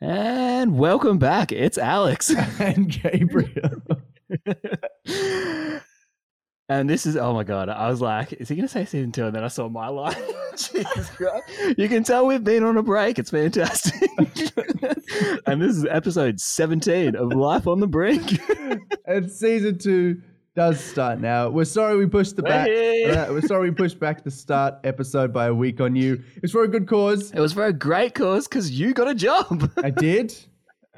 And welcome back. It's Alex. and Gabriel. and this is, oh my God. I was like, is he going to say season two? And then I saw my line. Jesus Christ. You can tell we've been on a break. It's fantastic. and this is episode 17 of Life on the Brink. and season two does start now. We're sorry we pushed the back. Uh, we're sorry we pushed back the start episode by a week on you. It's for a good cause. It was for a great cause because you got a job. I did.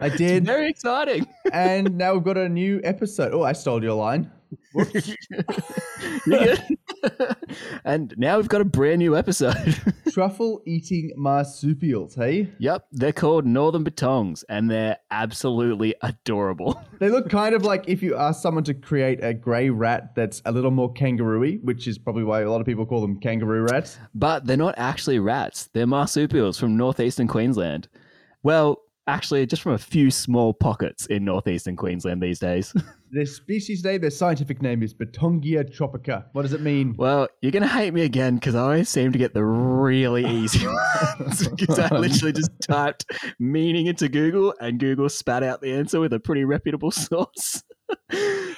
I did. It's very exciting. and now we've got a new episode. Oh, I stole your line. and now we've got a brand new episode. Truffle eating marsupials, hey? Yep, they're called Northern Bettongs and they're absolutely adorable. They look kind of like if you ask someone to create a grey rat that's a little more kangaroo which is probably why a lot of people call them kangaroo rats. But they're not actually rats, they're marsupials from northeastern Queensland. Well, actually just from a few small pockets in northeastern Queensland these days. Their species name, their scientific name is Bettongia tropica. What does it mean? Well, you're going to hate me again because I always seem to get the really easy ones because I literally just typed meaning into Google and Google spat out the answer with a pretty reputable source.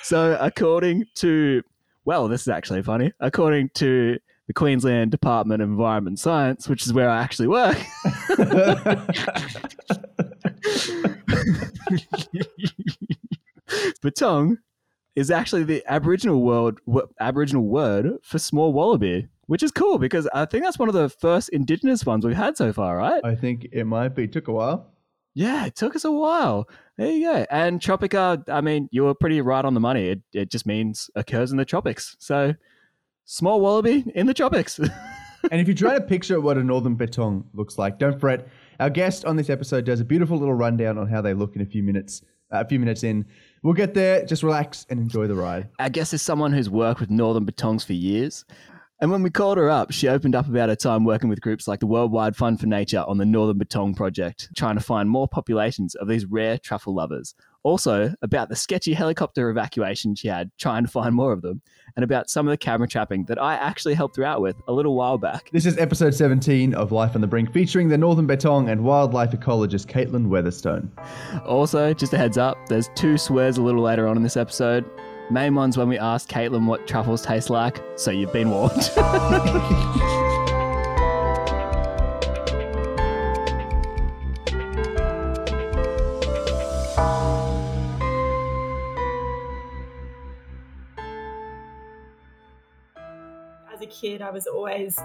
so, according to, well, this is actually funny. According to the Queensland Department of Environment Science, which is where I actually work. Bettong is actually the Aboriginal word, Aboriginal word for small wallaby, which is cool because I think that's one of the first Indigenous ones we've had so far, right? I think it might be. It took a while. Yeah, it took us a while. There you go. And Tropica, I mean, you were pretty right on the money. It, it just means occurs in the tropics. So, small wallaby in the tropics. and if you try to picture what a northern bettong looks like, don't fret. Our guest on this episode does a beautiful little rundown on how they look in a few minutes. Uh, a few minutes in, we'll get there. Just relax and enjoy the ride. I guess is someone who's worked with northern Bettongs for years, and when we called her up, she opened up about her time working with groups like the Worldwide Fund for Nature on the Northern Bettong Project, trying to find more populations of these rare truffle lovers. Also, about the sketchy helicopter evacuation she had, trying to find more of them, and about some of the camera trapping that I actually helped her out with a little while back. This is episode 17 of Life on the Brink, featuring the Northern Bettong and wildlife ecologist Caitlin Weatherstone. Also, just a heads up, there's two swears a little later on in this episode. Main one's when we asked Caitlin what truffles taste like, so you've been warned. kid, I was always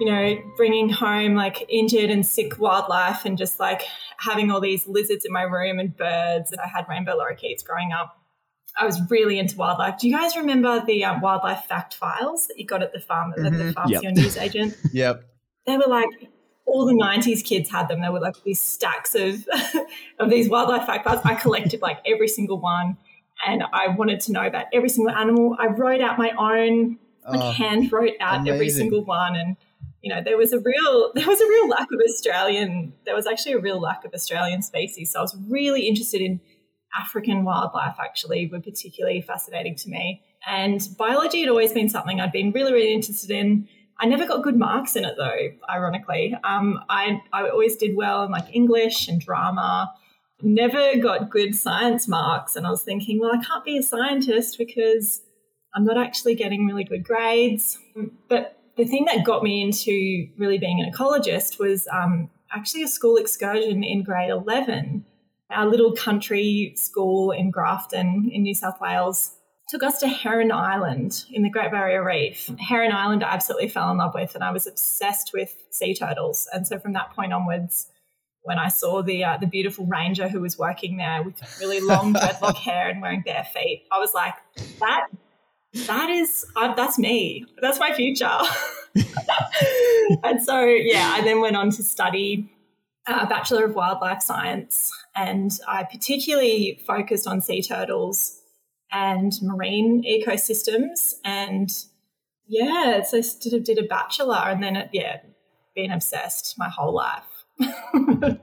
you know, bringing home like injured and sick wildlife and just like having all these lizards in my room and birds. And I had rainbow lorikeets growing up. I was really into wildlife. Do you guys remember the um, wildlife fact files that you got at the farm mm-hmm. at the mm-hmm. pharmacy yep. news agent? yep. They were like all the '90s kids had them. They were like these stacks of of these wildlife fact files. I collected like every single one, and I wanted to know about every single animal. I wrote out my own, like oh, hand wrote out amazing. every single one, and you know there was a real there was a real lack of Australian. There was actually a real lack of Australian species. So I was really interested in African wildlife actually were particularly fascinating to me. And biology had always been something I'd been really, really interested in. I never got good marks in it though, ironically. Um, I, I always did well in like English and drama, never got good science marks. And I was thinking, well, I can't be a scientist because I'm not actually getting really good grades. But the thing that got me into really being an ecologist was um, actually a school excursion in grade 11 our little country school in Grafton in New South Wales took us to Heron Island in the Great Barrier Reef. Heron Island, I absolutely fell in love with, and I was obsessed with sea turtles. And so from that point onwards, when I saw the uh, the beautiful ranger who was working there with really long dreadlock hair and wearing bare feet, I was like, that that is uh, that's me. That's my future. and so yeah, I then went on to study a Bachelor of Wildlife Science, and I particularly focused on sea turtles and marine ecosystems. And yeah, so I did a, did a bachelor, and then it, yeah, been obsessed my whole life.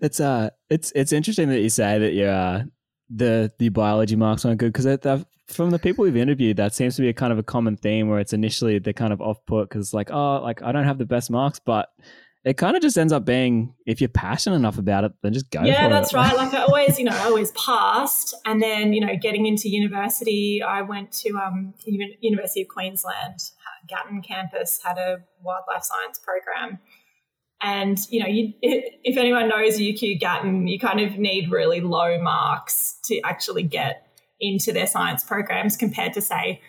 it's uh, it's it's interesting that you say that you're uh, the the biology marks aren't good because from the people we've interviewed, that seems to be a kind of a common theme where it's initially they're kind of off put because like oh like I don't have the best marks, but it kind of just ends up being if you're passionate enough about it, then just go. Yeah, that's it. right. Like I always, you know, I always passed, and then you know, getting into university, I went to um, University of Queensland, Gatton campus had a wildlife science program, and you know, you, if anyone knows UQ Gatton, you kind of need really low marks to actually get into their science programs compared to say,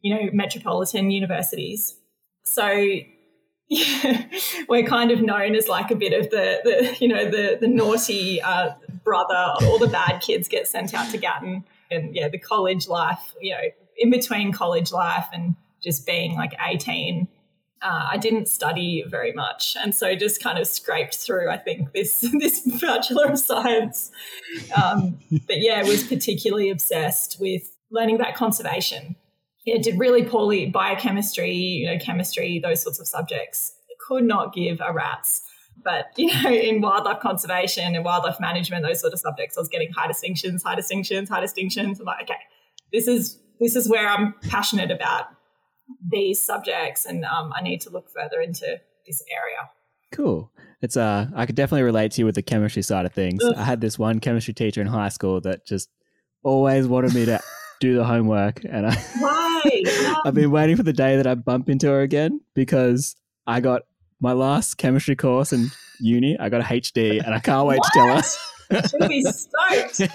you know, metropolitan universities. So yeah, we're kind of known as like a bit of the, the you know the the naughty uh, brother. All the bad kids get sent out to Gatton, and yeah, the college life. You know, in between college life and just being like eighteen, uh, I didn't study very much, and so just kind of scraped through. I think this this bachelor of science, um, but yeah, was particularly obsessed with learning about conservation yeah, did really poorly biochemistry, you know, chemistry, those sorts of subjects. Could not give a rat's. But you know, in wildlife conservation and wildlife management, those sort of subjects, I was getting high distinctions, high distinctions, high distinctions. I'm like, okay, this is this is where I'm passionate about these subjects, and um, I need to look further into this area. Cool. It's uh, I could definitely relate to you with the chemistry side of things. Ugh. I had this one chemistry teacher in high school that just always wanted me to do the homework, and I. Right. I've been waiting for the day that I bump into her again because I got my last chemistry course in uni. I got a HD, and I can't wait to tell her. She'll be stoked.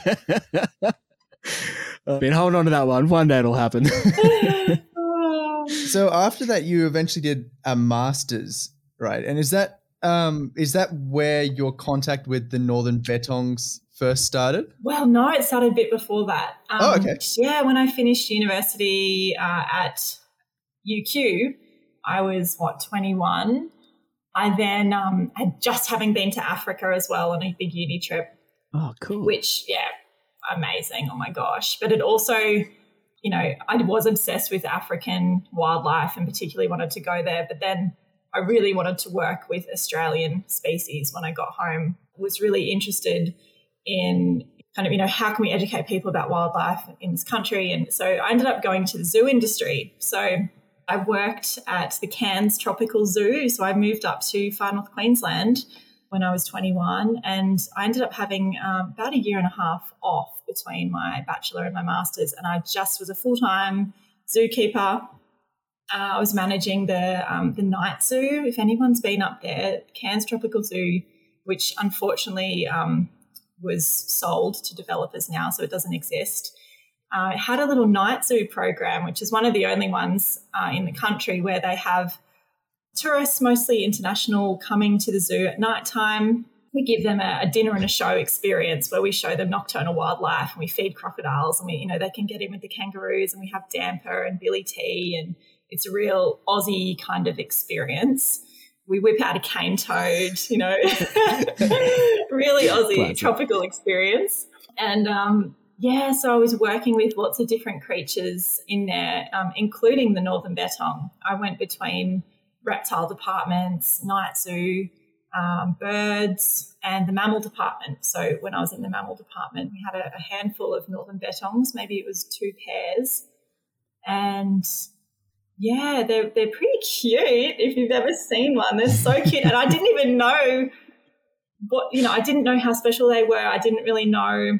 I've been holding on to that one. One day it'll happen. So after that, you eventually did a master's, right? And is that um, is that where your contact with the Northern Bettongs first started? Well, no, it started a bit before that. Um, Oh, okay. Yeah, when I finished university uh, at UQ, I was what twenty one. I then um, had just having been to Africa as well on a big uni trip, oh, cool. which yeah, amazing. Oh my gosh! But it also, you know, I was obsessed with African wildlife and particularly wanted to go there. But then I really wanted to work with Australian species when I got home. Was really interested in kind of, you know, how can we educate people about wildlife in this country? And so I ended up going to the zoo industry. So I worked at the Cairns Tropical Zoo. So I moved up to Far North Queensland when I was 21. And I ended up having um, about a year and a half off between my bachelor and my master's. And I just was a full time zookeeper. Uh, I was managing the um, the night zoo. If anyone's been up there, Cairns Tropical Zoo, which unfortunately um, was sold to developers now, so it doesn't exist. Uh, it had a little night zoo program, which is one of the only ones uh, in the country where they have tourists, mostly international, coming to the zoo at night time. We give them a, a dinner and a show experience where we show them nocturnal wildlife and we feed crocodiles and we, you know, they can get in with the kangaroos and we have damper and billy tea and it's a real Aussie kind of experience. We whip out a cane toad, you know, really Aussie Classic. tropical experience. And um, yeah, so I was working with lots of different creatures in there, um, including the northern bettong. I went between reptile departments, night zoo, um, birds, and the mammal department. So when I was in the mammal department, we had a, a handful of northern bettongs, maybe it was two pairs. And yeah, they're, they're pretty cute if you've ever seen one. They're so cute. And I didn't even know what, you know, I didn't know how special they were. I didn't really know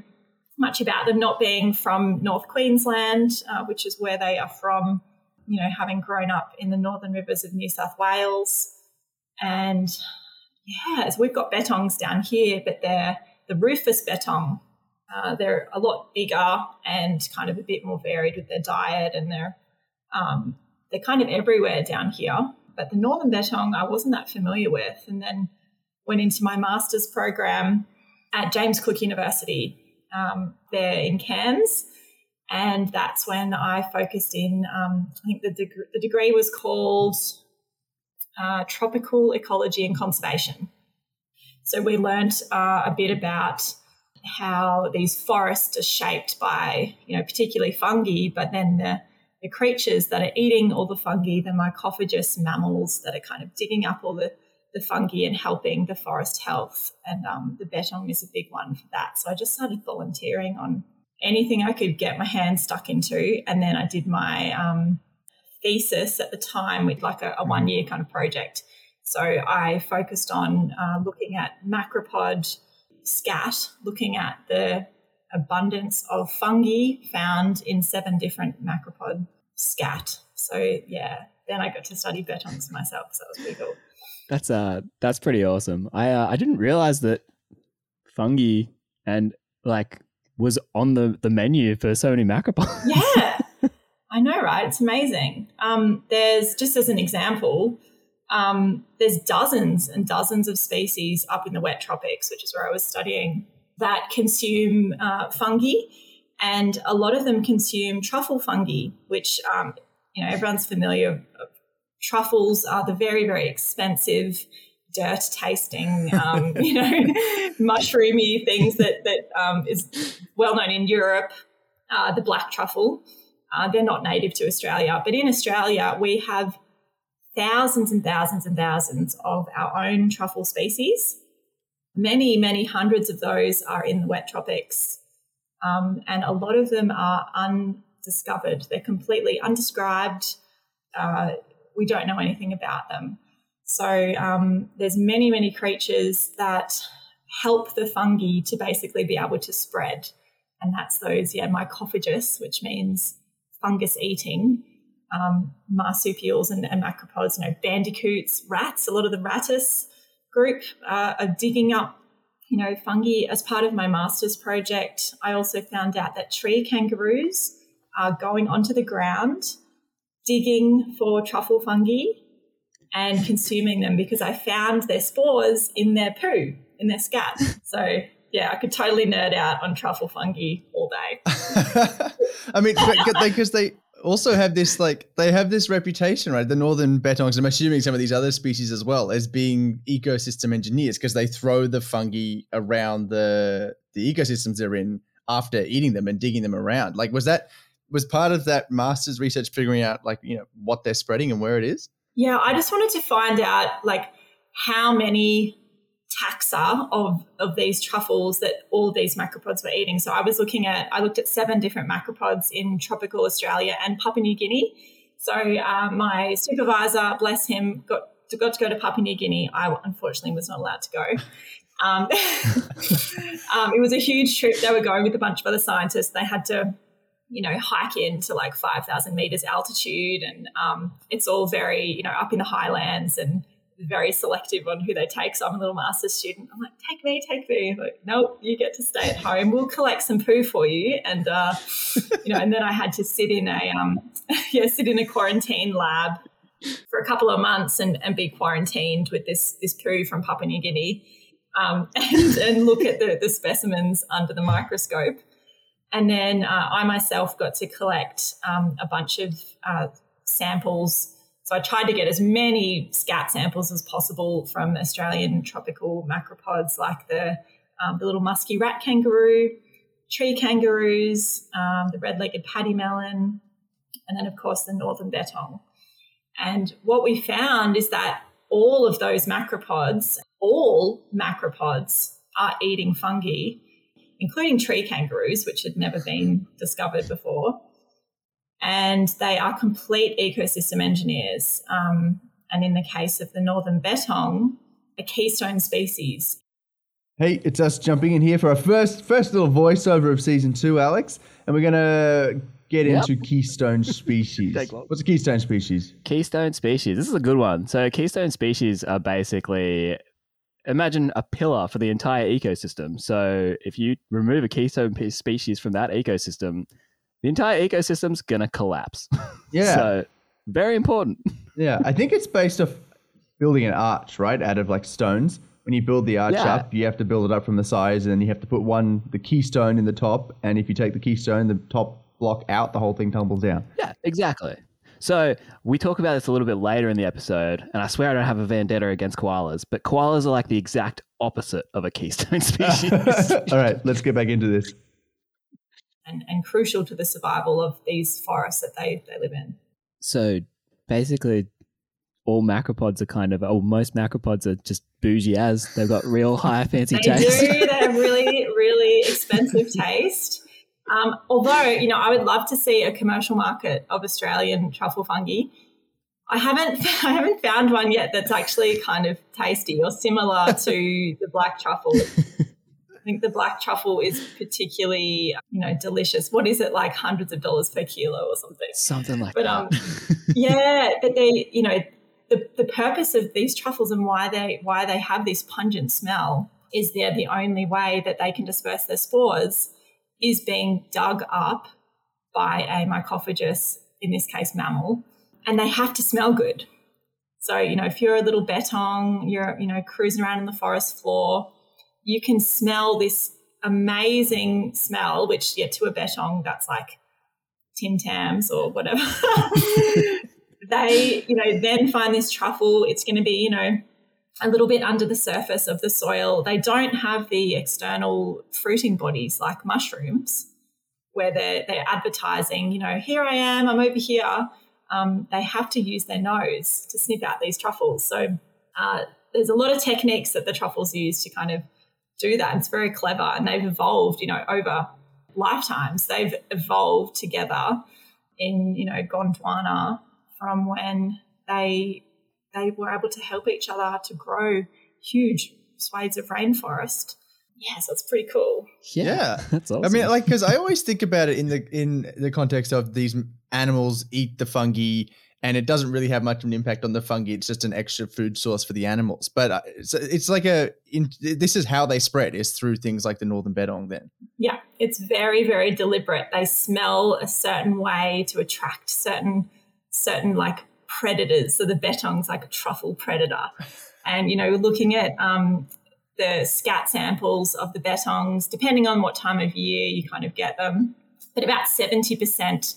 much about them not being from North Queensland, uh, which is where they are from, you know, having grown up in the northern rivers of New South Wales. And yeah, so we've got bettongs down here, but they're the rufous bettong. Uh, they're a lot bigger and kind of a bit more varied with their diet, and they're um, they're kind of everywhere down here. But the northern bettong, I wasn't that familiar with, and then went into my master's program at James Cook University um, there in Cairns. And that's when I focused in, um, I think the, deg- the degree was called uh, Tropical Ecology and Conservation. So we learnt uh, a bit about how these forests are shaped by, you know, particularly fungi, but then the, the creatures that are eating all the fungi, the mycophagous mammals that are kind of digging up all the, the fungi and helping the forest health. And um, the bettong is a big one for that. So I just started volunteering on anything I could get my hands stuck into. And then I did my um, thesis at the time with like a, a one year kind of project. So I focused on uh, looking at macropod scat, looking at the abundance of fungi found in seven different macropod scat. So yeah, then I got to study bettongs myself. So that was pretty cool. That's uh that's pretty awesome. I uh, I didn't realize that fungi and like was on the the menu for so many macropods. Yeah. I know, right? It's amazing. Um, there's just as an example, um, there's dozens and dozens of species up in the wet tropics, which is where I was studying, that consume uh, fungi, and a lot of them consume truffle fungi, which um, you know everyone's familiar. Truffles are the very very expensive, dirt tasting, um, you know, mushroomy things that that um, is well known in Europe. Uh, the black truffle. Uh, they're not native to Australia, but in Australia we have thousands and thousands and thousands of our own truffle species. Many, many hundreds of those are in the wet tropics, um, and a lot of them are undiscovered. They're completely undescribed. Uh, we don't know anything about them. So um, there's many, many creatures that help the fungi to basically be able to spread, and that's those, yeah, mycophagous, which means fungus eating um, marsupials and, and, macropods, you know, bandicoots, rats. A lot of the Rattus group uh, are digging up, you know, fungi. As part of my master's project, I also found out that tree kangaroos are going onto the ground, digging for truffle fungi and consuming them because I found their spores in their poo, in their scat. So yeah, I could totally nerd out on truffle fungi all day. I mean, because they also have this like they have this reputation, right? The northern bettongs. I'm assuming some of these other species as well as being ecosystem engineers because they throw the fungi around the the ecosystems they're in after eating them and digging them around. Like, was that was part of that master's research figuring out like you know what they're spreading and where it is? Yeah, I just wanted to find out like how many taxa of, of these truffles that all of these macropods were eating. So I was looking at, I looked at seven different macropods in tropical Australia and Papua New Guinea. So uh, my supervisor, bless him, got to, got to go to Papua New Guinea. I unfortunately was not allowed to go. Um, um, it was a huge trip. They were going with a bunch of other scientists. They had to, you know, hike in to like 5,000 meters altitude. And um, it's all very, you know, up in the highlands and very selective on who they take. So I'm a little master's student. I'm like, take me, take me. Like, nope, you get to stay at home. We'll collect some poo for you. And uh, you know, and then I had to sit in a um, yeah, sit in a quarantine lab for a couple of months and, and be quarantined with this this poo from Papua New Guinea. Um, and, and look at the, the specimens under the microscope. And then uh, I myself got to collect um, a bunch of uh, samples so I tried to get as many scat samples as possible from Australian tropical macropods like the, um, the little musky rat kangaroo, tree kangaroos, um, the red legged pademelon, and then, of course, the northern bettong. And what we found is that all of those macropods, all macropods, are eating fungi, including tree kangaroos, which had never been discovered before and they are complete ecosystem engineers. Um, and in the case of the northern bettong, a keystone species. Hey, it's us jumping in here for our first first little voiceover of season two, Alex, and we're gonna get yep. into keystone species. What's a keystone species? Keystone species. This is a good one. So keystone species are basically imagine a pillar for the entire ecosystem. So if you remove a keystone species from that ecosystem, the entire ecosystem's gonna collapse. Yeah. so very important. Yeah, I think it's based off building an arch, right, out of like stones. When you build the arch yeah. up, you have to build it up from the sides, and then you have to put one the keystone in the top. And if you take the keystone, the top block out, the whole thing tumbles down. Yeah, exactly. So we talk about this a little bit later in the episode, and I swear I don't have a vendetta against koalas, but koalas are like the exact opposite of a keystone species. All right, let's get back into this and, and crucial to the survival of these forests that they, they live in. So basically, all macropods are kind of, or most macropods are just bougie as. They've got real high fancy they taste. They do. They have really, really expensive taste. Um, although, you know, I would love to see a commercial market of Australian truffle fungi. I haven't I haven't found one yet that's actually kind of tasty or similar to the black truffle. I think the black truffle is particularly, you know, delicious. What is it like hundreds of dollars per kilo or something? Something like but, that. Um, yeah, but they, you know, the, the purpose of these truffles and why they why they have this pungent smell is they're the only way that they can disperse their spores is being dug up by a mycophagous, in this case mammal, and they have to smell good. So, you know, if you're a little bettong, you're, you know, cruising around in the forest floor, you can smell this amazing smell, which, yeah, to a bettong, that's like Tim Tams or whatever. they, you know, then find this truffle. It's going to be, you know, a little bit under the surface of the soil. They don't have the external fruiting bodies like mushrooms, where they're they're advertising, you know, here I am, I'm over here. Um, they have to use their nose to sniff out these truffles. So uh, there's a lot of techniques that the truffles use to kind of do that. It's very clever, and they've evolved, you know, over lifetimes. They've evolved together in, you know, Gondwana from when they they were able to help each other to grow huge swathes of rainforest. Yeah, so it's pretty cool. Yeah, Yeah. that's awesome. I mean, like, because I always think about it in the in the context of these animals eat the fungi, and it doesn't really have much of an impact on the fungi. It's just an extra food source for the animals. But uh, it's, it's like a in, this is how they spread is through things like the northern bettong. Then Yeah, it's very, very deliberate. They smell a certain way to attract certain certain like predators. So the bettong's like a truffle predator. And you know, looking at um, the scat samples of the bettongs, depending on what time of year you kind of get them, but about 70%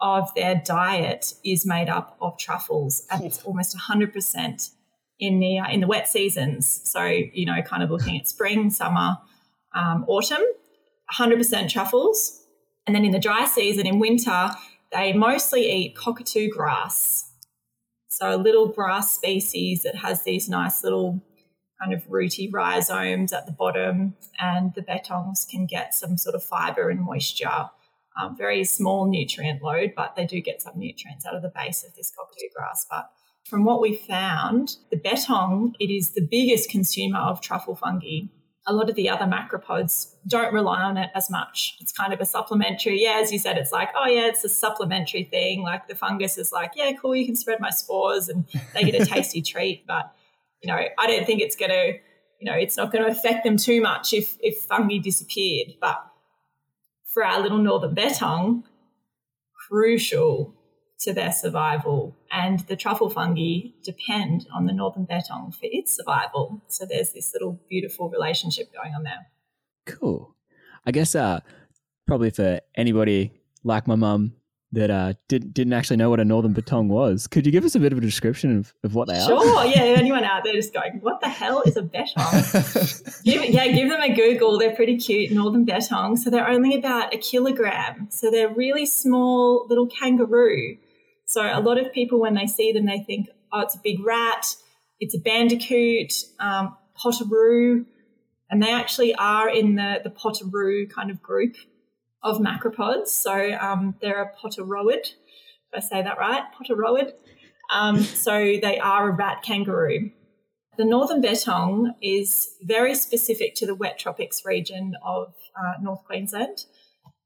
of their diet is made up of truffles, and it's almost 100% in the uh, in the wet seasons. So you know, kind of looking at spring, summer, um, autumn, 100% truffles, and then in the dry season in winter, they mostly eat cockatoo grass. So a little grass species that has these nice little kind of rooty rhizomes at the bottom, and the bettongs can get some sort of fiber and moisture. Um, very small nutrient load, but they do get some nutrients out of the base of this cockatoo grass. But from what we found, the bettong it is the biggest consumer of truffle fungi. A lot of the other macropods don't rely on it as much. It's kind of a supplementary. Yeah, as you said, it's like, oh, yeah, it's a supplementary thing. Like the fungus is like, yeah, cool, you can spread my spores and they get a tasty treat. But, you know, I don't think it's going to, you know, it's not going to affect them too much if, if fungi disappeared. But for our little northern bettong, crucial to their survival. And the truffle fungi depend on the northern bettong for its survival. So there's this little beautiful relationship going on there. Cool. I guess uh, probably for anybody like my mum that uh, did, didn't actually know what a northern bettong was, could you give us a bit of a description of, of what they are? Sure, yeah. Anyone out there just going, what the hell is a bettong? give, yeah, give them a Google. They're pretty cute, northern bettong. So they're only about a kilogram. So they're really small little kangaroo. So a lot of people, when they see them, they think, oh, it's a big rat, it's a bandicoot, um, potoroo, and they actually are in the the potoroo kind of group of macropods. So um, they're a potoroid, if I say that right, potoroid. Um, so they are a rat kangaroo. The northern bettong is very specific to the wet tropics region of uh, North Queensland.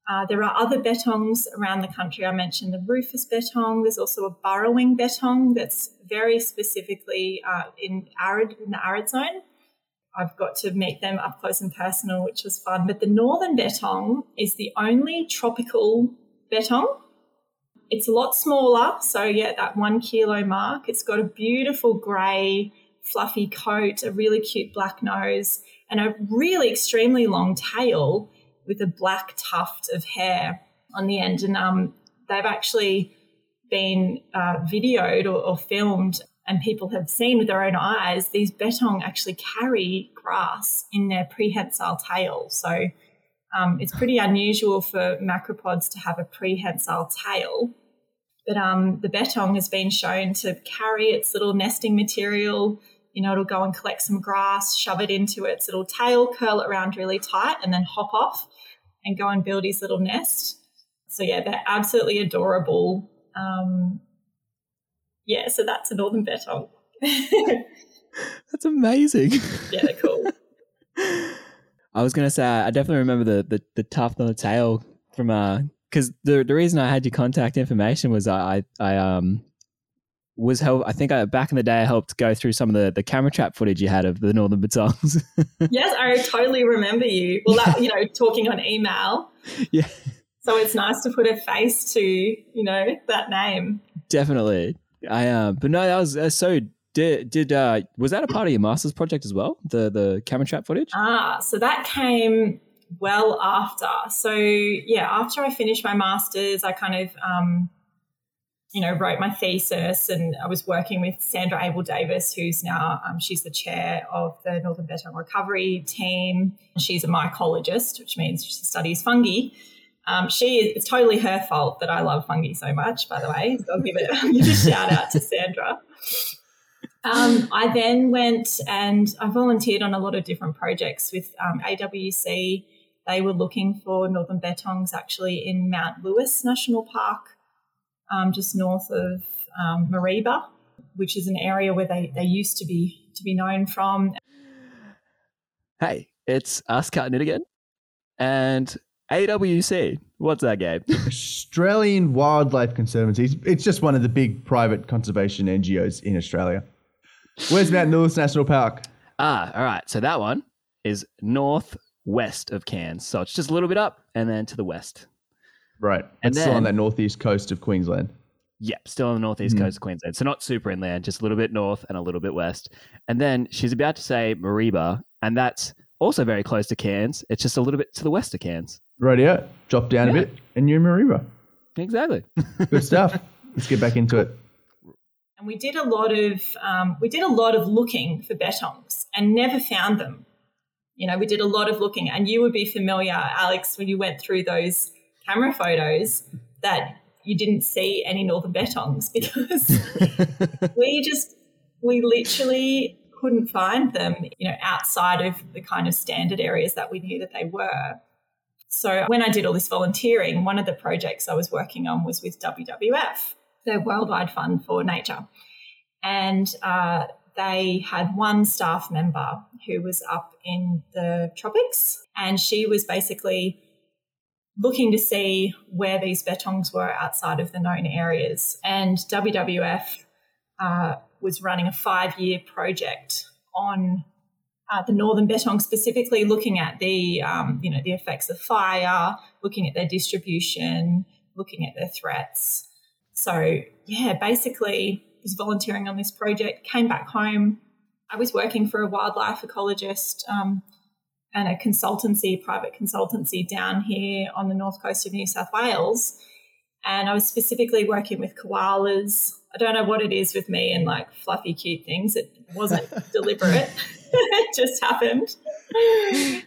Uh, there are other bettongs around the country. I mentioned the rufous bettong. There's also a burrowing bettong that's very specifically uh, in arid in the arid zone. I've got to meet them up close and personal, which was fun. But the northern bettong is the only tropical bettong. It's a lot smaller, so yeah, that one kilo mark. It's got a beautiful grey, fluffy coat, a really cute black nose, and a really extremely long tail with a black tuft of hair on the end. And um, they've actually been uh, videoed or, or, filmed, and people have seen with their own eyes these bettong actually carry grass in their prehensile tail. So um, it's pretty unusual for macropods to have a prehensile tail. But um, the bettong has been shown to carry its little nesting material you know, it'll go and collect some grass, shove it into its little tail, curl it around really tight, and then hop off and go and build his little nest. So, yeah, they're absolutely adorable. Um, Yeah, so that's a northern bettong. That's amazing. yeah, they're cool. I was gonna say I definitely remember the the, the tuft on the tail from uh because the the reason I had your contact information was I I, I um was help I think I back in the day I helped go through some of the the camera trap footage you had of the northern bettongs. yes, I totally remember you. Well, that you know, talking on email. Yeah. So it's nice to put a face to you know that name. Definitely. I uh, but no, that was uh, so. Did did uh, was that a part of your master's project as well? The the camera trap footage. Ah, so that came well after. So yeah, after I finished my masters, I kind of um, you know wrote my thesis, and I was working with Sandra Abell Davis, who's now um, she's the chair of the Northern Bettong Recovery team. She's a mycologist, which means she studies fungi. Um, she it's totally her fault that I love fungi so much. By the way, so I'll give it a shout out to Sandra. Um, I then went and I volunteered on a lot of different projects with um, AWC. They were looking for northern bettongs actually in Mount Lewis National Park, um, just north of um, Mareeba, which is an area where they, they used to be to be known from. Hey, it's us cutting it again, and AWC. What's that game? Australian Wildlife Conservancy. It's just one of the big private conservation NGOs in Australia. Where's Mount Lewis National Park? Ah, all right. So that one is northwest of Cairns. So it's just a little bit up and then to the west. Right. And it's still on that northeast coast of Queensland. Yep, still on the northeast mm. coast of Queensland. So not super inland, just a little bit north and a little bit west. And then she's about to say Mareeba, and that's also very close to Cairns. It's just a little bit to the west of Cairns. Right, yeah. Drop down yeah. a bit, and you're in Mareeba. Exactly. Good stuff. Let's get back into it. And we did a lot of um, we did a lot of looking for bettongs and never found them. You know, we did a lot of looking, and you would be familiar, Alex, when you went through those camera photos that you didn't see any northern bettongs because we just we literally couldn't find them, you know, outside of the kind of standard areas that we knew that they were. So when I did all this volunteering, one of the projects I was working on was with WWF, the Worldwide Fund for Nature. And uh, they had one staff member who was up in the tropics, and she was basically looking to see where these bettongs were outside of the known areas. And WWF uh, was running a five year project on uh, the northern Bettong, specifically looking at the um, you know the effects of fire, looking at their distribution, looking at their threats. So yeah, basically was volunteering on this project. Came back home. I was working for a wildlife ecologist um, and a consultancy, private consultancy down here on the north coast of New South Wales. And I was specifically working with koalas. I don't know what it is with me and like fluffy, cute things. It wasn't deliberate. it just happened.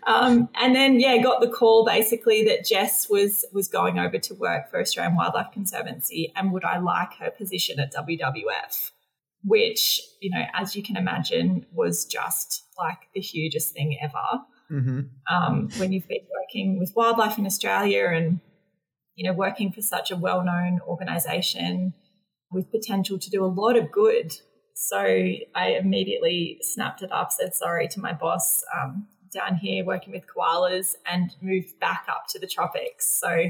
Um, and then yeah, got the call basically that Jess was was going over to work for Australian Wildlife Conservancy, and would I like her position at WWF? Which you know, as you can imagine, was just like the hugest thing ever. Mm-hmm. Um, when you've been working with wildlife in Australia and you know working for such a well-known organisation with potential to do a lot of good so I immediately snapped it up, said sorry to my boss um, down here working with koalas, and moved back up to the tropics. So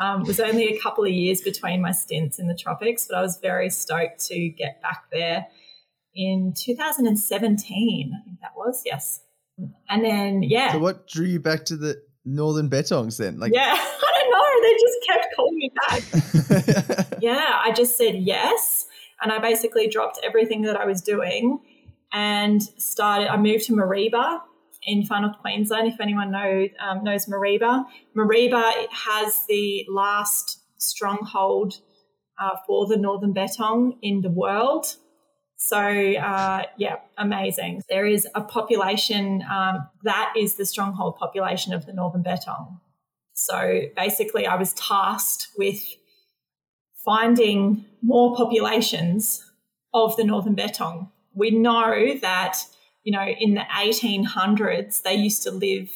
um, it was only a couple of years between my stints in the tropics, but I was very stoked to get back there in 2017. I think that was yes. And then yeah. So what drew you back to the northern Bettongs then? Like yeah, I don't know. They just kept calling me back. yeah, I just said yes and I basically dropped everything that I was doing and started. I moved to Mareeba in Far North Queensland. If anyone knows um, knows Mareeba, Mareeba has the last stronghold uh, for the northern Bettong in the world. So uh, yeah, amazing. There is a population um, that is the stronghold population of the northern Bettong. So basically, I was tasked with finding more populations of the northern Bettong. We know that, you know, in the 1800s, they used to live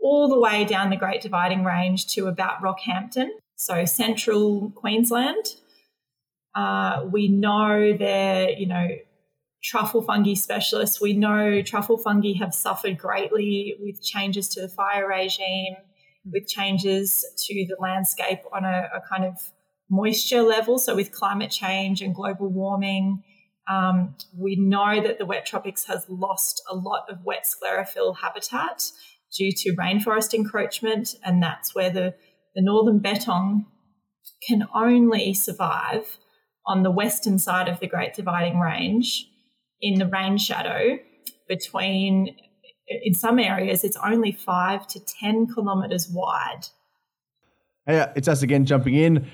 all the way down the Great Dividing Range to about Rockhampton, so central Queensland. Uh, we know they're, you know, truffle fungi specialists. We know truffle fungi have suffered greatly with changes to the fire regime, with changes to the landscape on a, a kind of moisture level. So, with climate change and global warming, um, we know that the wet tropics has lost a lot of wet sclerophyll habitat due to rainforest encroachment, and that's where the, the northern bettong can only survive on the western side of the Great Dividing Range in the rain shadow between, in some areas, it's only five to 10 kilometres wide. Hey, uh, it's us again jumping in.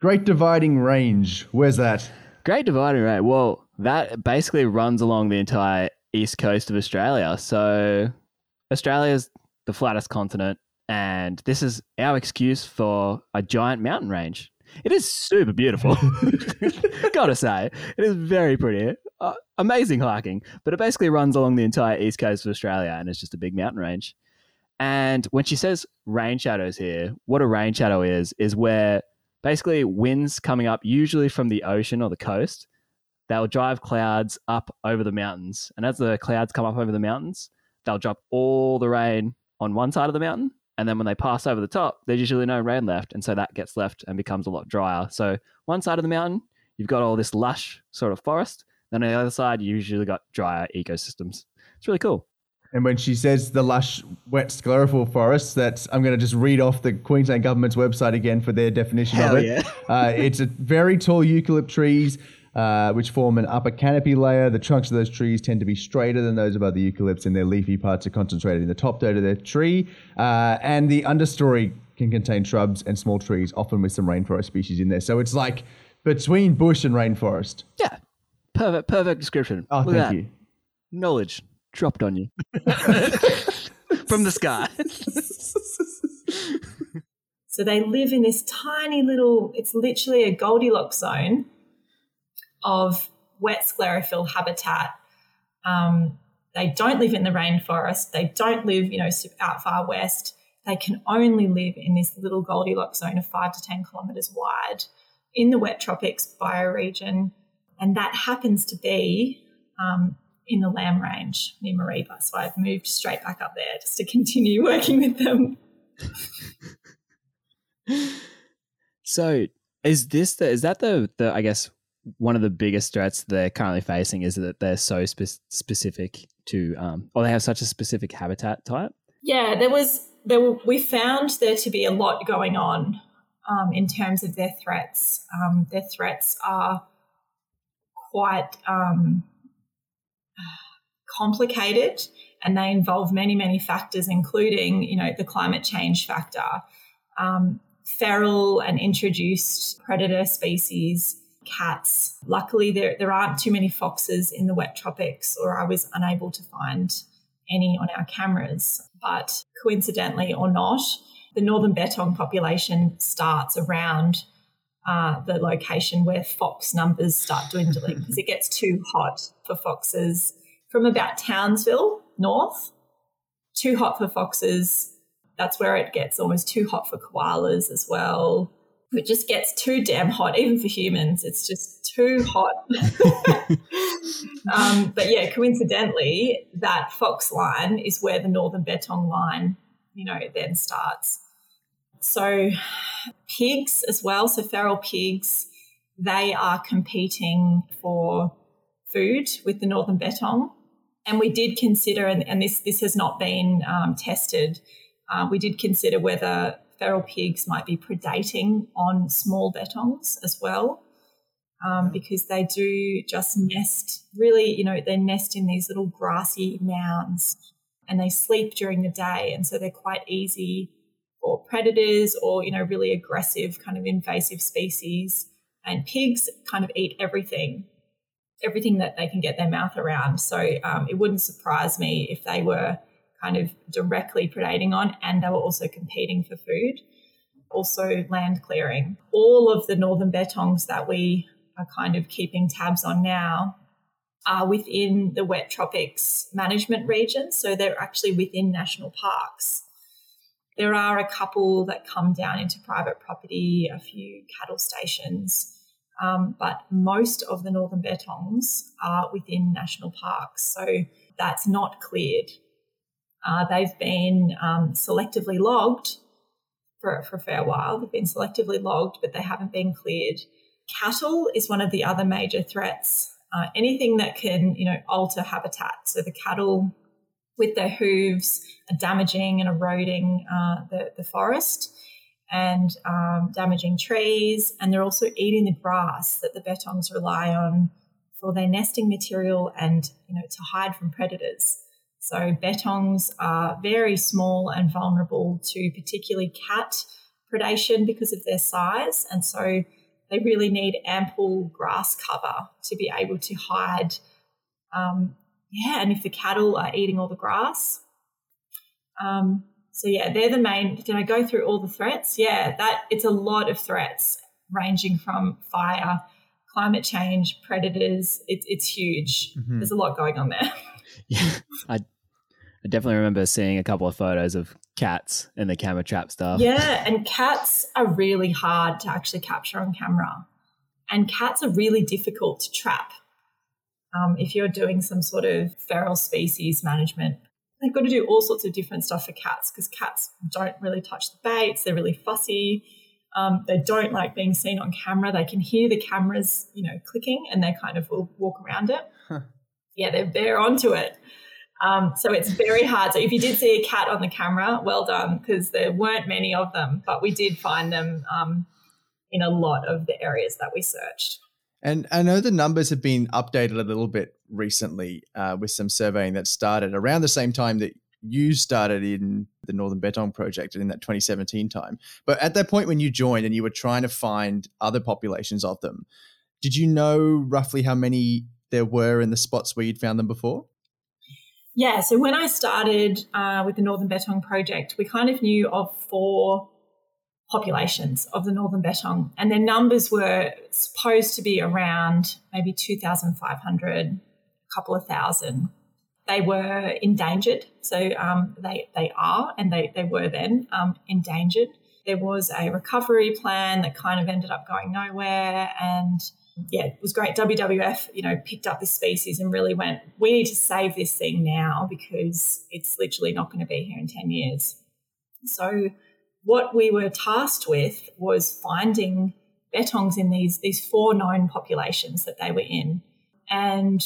Great Dividing Range, where's that? Great Dividing Range. Well, that basically runs along the entire east coast of Australia. So Australia's the flattest continent, and this is our excuse for a giant mountain range. It is super beautiful. Gotta say, it is very pretty. Uh, amazing hiking, but it basically runs along the entire east coast of Australia and it's just a big mountain range. And when she says rain shadows here, what a rain shadow is, is where basically winds coming up, usually from the ocean or the coast, they'll drive clouds up over the mountains. And as the clouds come up over the mountains, they'll drop all the rain on one side of the mountain. And then when they pass over the top, there's usually no rain left. And so that gets left and becomes a lot drier. So one side of the mountain, you've got all this lush sort of forest. Then on the other side, you usually got drier ecosystems. It's really cool. And when she says the lush, wet sclerophyll forests, that's I'm going to just read off the Queensland government's website again for their definition Hell of it. yeah. uh, it's a very tall eucalypt trees, uh, which form an upper canopy layer. The trunks of those trees tend to be straighter than those of other eucalypts, and their leafy parts are concentrated in the top third of their tree. Uh, and the understory can contain shrubs and small trees, often with some rainforest species in there. So it's like between bush and rainforest. Yeah. Perfect, perfect description. Oh, Look thank you. Knowledge dropped on you from the sky. So they live in this tiny little, it's literally a Goldilocks zone of wet sclerophyll habitat. Um, they don't live in the rainforest. They don't live, you know, out far west. They can only live in this little Goldilocks zone of five to 10 kilometres wide in the wet tropics bioregion. And that happens to be um, in the Lamb Range near Mareeba. So I've moved straight back up there just to continue working with them. So is this the is that the the I guess one of the biggest threats they're currently facing is that they're so spe- specific to um or they have such a specific habitat type. Yeah, there was there were, we found there to be a lot going on um, in terms of their threats. Um, their threats are quite um, complicated, and they involve many many factors, including you know the climate change factor, um, feral and introduced predator species. Cats. Luckily, there, there aren't too many foxes in the wet tropics, or I was unable to find any on our cameras. But coincidentally or not, the northern bettong population starts around uh, the location where fox numbers start dwindling because it gets too hot for foxes from about Townsville north. Too hot for foxes. That's where it gets almost too hot for koalas as well. It just gets too damn hot, even for humans. It's just too hot. um, but yeah, coincidentally, that fox line is where the northern Bettong line, you know, then starts. So pigs as well, so feral pigs, they are competing for food with the northern Bettong. And we did consider, and, and this this has not been um, tested, uh, we did consider whether feral pigs might be predating on small bettongs as well, um, because they do just nest. Really, you know, they nest in these little grassy mounds, and they sleep during the day, and so they're quite easy for predators or you know really aggressive kind of invasive species. And pigs kind of eat everything, everything that they can get their mouth around. So um, it wouldn't surprise me if they were kind of directly predating on and they were also competing for food. Also, land clearing. All of the northern bettongs that we are kind of keeping tabs on now are within the wet tropics management region. So they're actually within national parks. There are a couple that come down into private property, a few cattle stations. Um, but most of the northern bettongs are within national parks, so that's not cleared. Uh, they've been um, selectively logged for, for a fair while. They've been selectively logged, but they haven't been cleared. Cattle is one of the other major threats. Uh, anything that can, you know, alter habitat. So the cattle with their hooves are damaging and eroding uh, the, the forest and um, damaging trees. And they're also eating the grass that the bettongs rely on for their nesting material and, you know, to hide from predators. So bettongs are very small and vulnerable to particularly cat predation because of their size. And so they really need ample grass cover to be able to hide. Um, yeah, and if the cattle are eating all the grass. Um, so yeah, they're the main. Did I go through all the threats? Yeah, that it's a lot of threats ranging from fire, climate change, predators. It, it's huge. Mm-hmm. There's a lot going on there. Yeah, I I definitely remember seeing a couple of photos of cats in the camera trap stuff. Yeah, and cats are really hard to actually capture on camera. And cats are really difficult to trap. Um, if you're doing some sort of feral species management, they've got to do all sorts of different stuff for cats because cats don't really touch the baits. They're really fussy. Um, they don't like being seen on camera. They can hear the cameras, you know, clicking, and they kind of will walk around it. Huh. Yeah, they're they're onto it. Um, so it's very hard. So if you did see a cat on the camera, well done, because there weren't many of them, but we did find them um, in a lot of the areas that we searched. And I know the numbers have been updated a little bit recently uh, with some surveying that started around the same time that you started in the Northern Bettong Project in that 2017 time. But at that point when you joined and you were trying to find other populations of them, did you know roughly how many there were in the spots where you'd found them before? Yeah, so when I started uh, with the Northern Bettong project, we kind of knew of four populations of the Northern Bettong, and their numbers were supposed to be around maybe 2,500, a couple of thousand. They were endangered, so um, they, they are, and they, they were then um, endangered. There was a recovery plan that kind of ended up going nowhere, and yeah, it was great. WWF, you know, picked up this species and really went, we need to save this thing now because it's literally not going to be here in 10 years. So, what we were tasked with was finding bettongs in these, these four known populations that they were in. And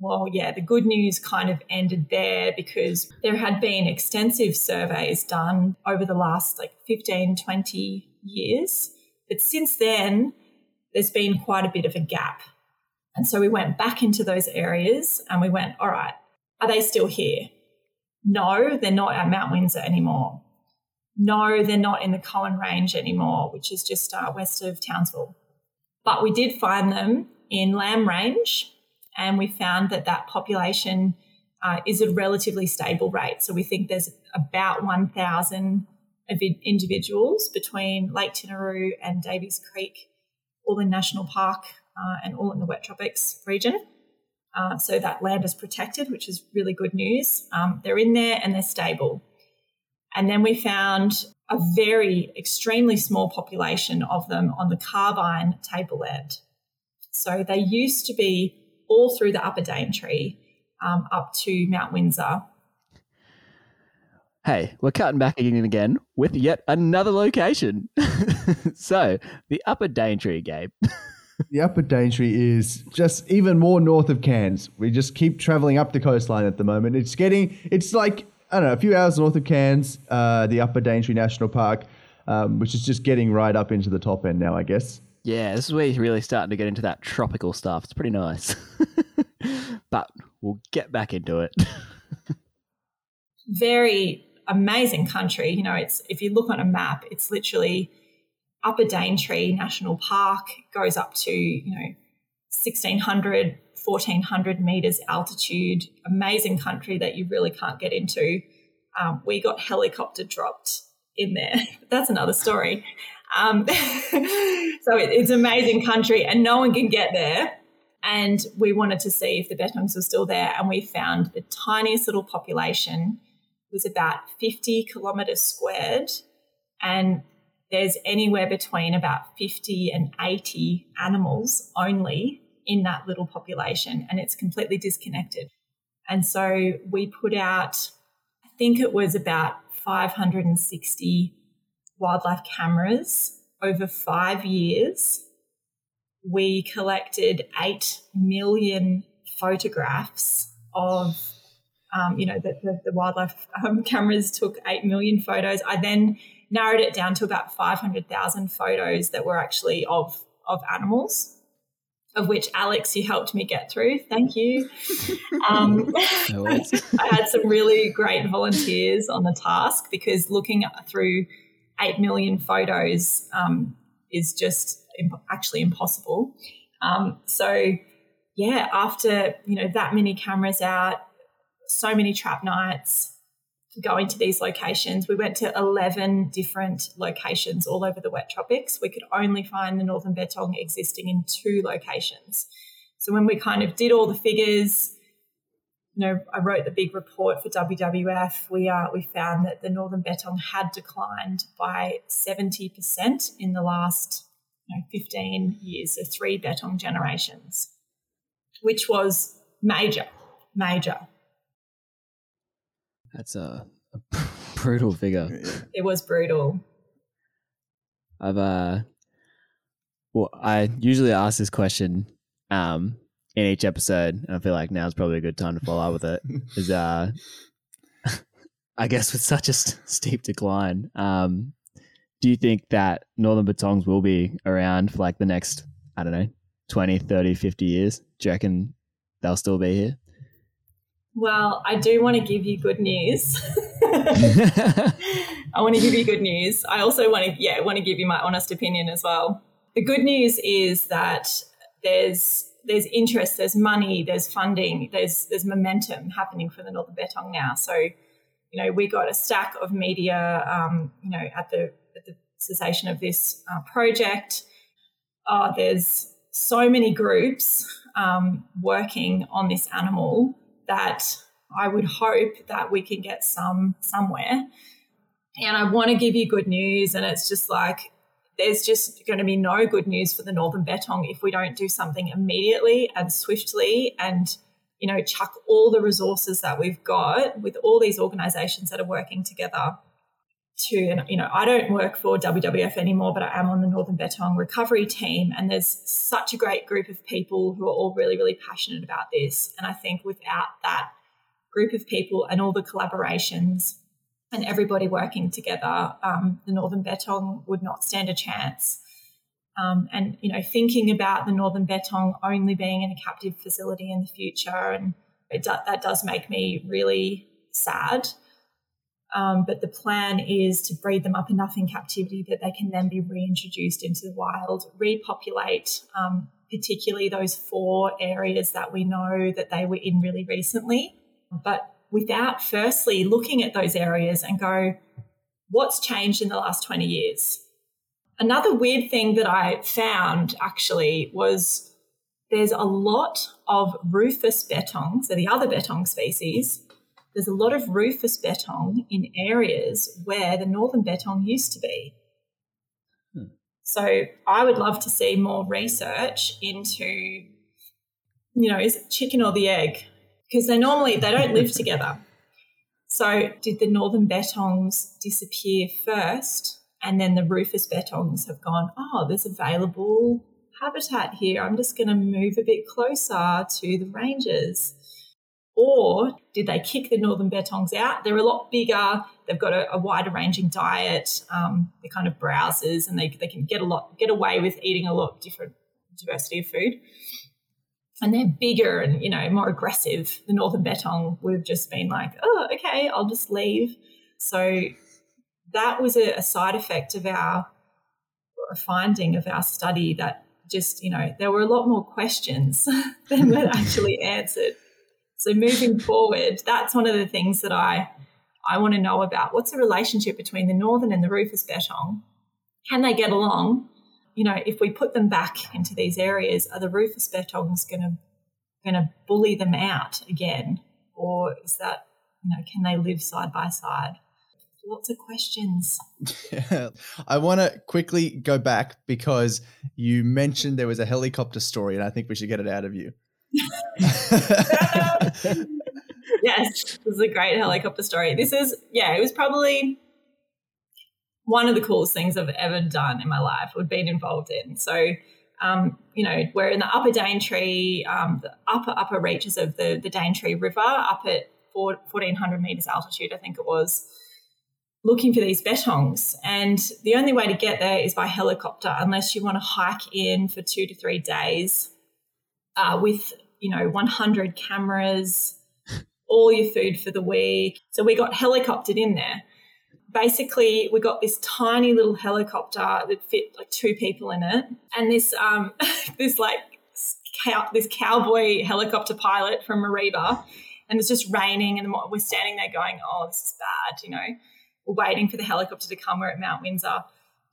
well, yeah, the good news kind of ended there because there had been extensive surveys done over the last like 15, 20 years. But since then, there's been quite a bit of a gap. And so we went back into those areas and we went, all right, are they still here? No, they're not at Mount Windsor anymore. No, they're not in the Coane Range anymore, which is just uh, west of Townsville. But we did find them in Lamb Range, and we found that that population uh, is a relatively stable rate. So we think there's about 1,000 individuals between Lake Tinaroo and Davies Creek in National Park uh, and all in the wet tropics region. Uh, so that land is protected, which is really good news. Um, they're in there and they're stable. And then we found a very extremely small population of them on the Carbine tableland. So they used to be all through the Upper Daintree um, up to Mount Windsor. Hey, we're cutting back again and again with yet another location. so, the Upper Daintree, Gabe. the Upper Daintree is just even more north of Cairns. We just keep traveling up the coastline at the moment. It's getting, it's like, I don't know, a few hours north of Cairns, uh, the Upper Daintree National Park, um, which is just getting right up into the top end now, I guess. Yeah, this is where you're really starting to get into that tropical stuff. It's pretty nice. but we'll get back into it. Very amazing country. You know, it's if you look on a map, it's literally Upper Daintree National Park goes up to, you know, 1600, 1400 meters altitude. Amazing country that you really can't get into. Um, we got helicopter dropped in there. That's another story. Um, so it, it's amazing country and no one can get there. And we wanted to see if the bettongs were still there. And we found the tiniest little population was about 50 kilometres squared. And there's anywhere between about 50 and 80 animals only in that little population, and it's completely disconnected. And so we put out, I think it was about 560 wildlife cameras over five years. We collected 8 million photographs of, um, you know, the, the, the wildlife um, cameras took 8 million photos. I then narrowed it down to about 500,000 photos that were actually of, of animals of which Alex, you helped me get through. Thank you. Um, I had some really great volunteers on the task because looking through 8 million photos um, is just imp- actually impossible. Um, so, yeah, after, you know, that many cameras out, so many trap nights, going to these locations. We went to 11 different locations all over the wet tropics. We could only find the northern bettong existing in two locations. So when we kind of did all the figures, you know, I wrote the big report for WWF. We uh, we found that the northern bettong had declined by 70% in the last you know, 15 years, so three bettong generations, which was major, major. That's a, a brutal figure. It was brutal. I've uh, well, I usually ask this question um in each episode, and I feel like now's probably a good time to follow up with it. Is uh, I guess with such a st- steep decline, um, do you think that northern bettongs will be around for like the next, I don't know, 20, 30, 50 years? Do you reckon they'll still be here? Well, I do want to give you good news. I want to give you good news. I also want to, yeah, want to give you my honest opinion as well. The good news is that there's there's interest, there's money, there's funding, there's there's momentum happening for the Northern Bettong now. So, you know, we got a stack of media, um, you know, at the at the cessation of this uh, project. Uh, there's so many groups um, working on this animal that I would hope that we can get some somewhere. And I want to give you good news. And it's just like, there's just going to be no good news for the Northern Bettong if we don't do something immediately and swiftly and, you know, chuck all the resources that we've got with all these organizations that are working together to, and, you know, I don't work for WWF anymore, but I am on the Northern Bettong recovery team. And there's such a great group of people who are all really, really passionate about this. And I think without that group of people and all the collaborations and everybody working together, um, the Northern Bettong would not stand a chance. Um, and you know, thinking about the Northern Bettong only being in a captive facility in the future, and do, that does make me really sad. Um, but the plan is to breed them up enough in captivity that they can then be reintroduced into the wild, repopulate, um, particularly those four areas that we know that they were in really recently. But without firstly looking at those areas and go, what's changed in the last 20 years? Another weird thing that I found actually was there's a lot of rufous bettongs, so the other bettong species, there's a lot of rufous bettong in areas where the northern bettong used to be. Hmm. So I would love to see more research into, you know, is it chicken or the egg? Because they normally they don't live together. So did the northern bettongs disappear first, and then the rufous bettongs have gone? Oh, there's available habitat here. I'm just going to move a bit closer to the ranges. Or did they kick the northern bettongs out? They're a lot bigger. They've got a, a wider ranging diet. Um, they're kind of browsers, and they, they can get a lot get away with eating a lot different diversity of food. And they're bigger and you know more aggressive. The northern bettong would have just been like, oh, okay, I'll just leave. So that was a, a side effect of our a finding of our study that just you know there were a lot more questions than were actually answered. So moving forward, that's one of the things that I I want to know about. What's the relationship between the northern and the rufous bettong? Can they get along? You know, if we put them back into these areas, are the rufous bettongs going to going to bully them out again, or is that you know can they live side by side? lots of questions. Yeah. I want to quickly go back because you mentioned there was a helicopter story, and I think we should get it out of you. Yes, this is a great helicopter story. This is, yeah, it was probably one of the coolest things I've ever done in my life or been involved in. So, um, you know, we're in the upper Daintree, um, the upper, upper reaches of the, the Daintree River, up at 1400 meters altitude, I think it was, looking for these bettongs. And the only way to get there is by helicopter, unless you want to hike in for two to three days uh, with, you know, 100 cameras, all your food for the week. So we got helicoptered in there. Basically, we got this tiny little helicopter that fit like two people in it, and this um, this like cow- this cowboy helicopter pilot from Mareeba, and it's just raining, and we're standing there going, "Oh, this is bad," you know. We're waiting for the helicopter to come. We're at Mount Windsor.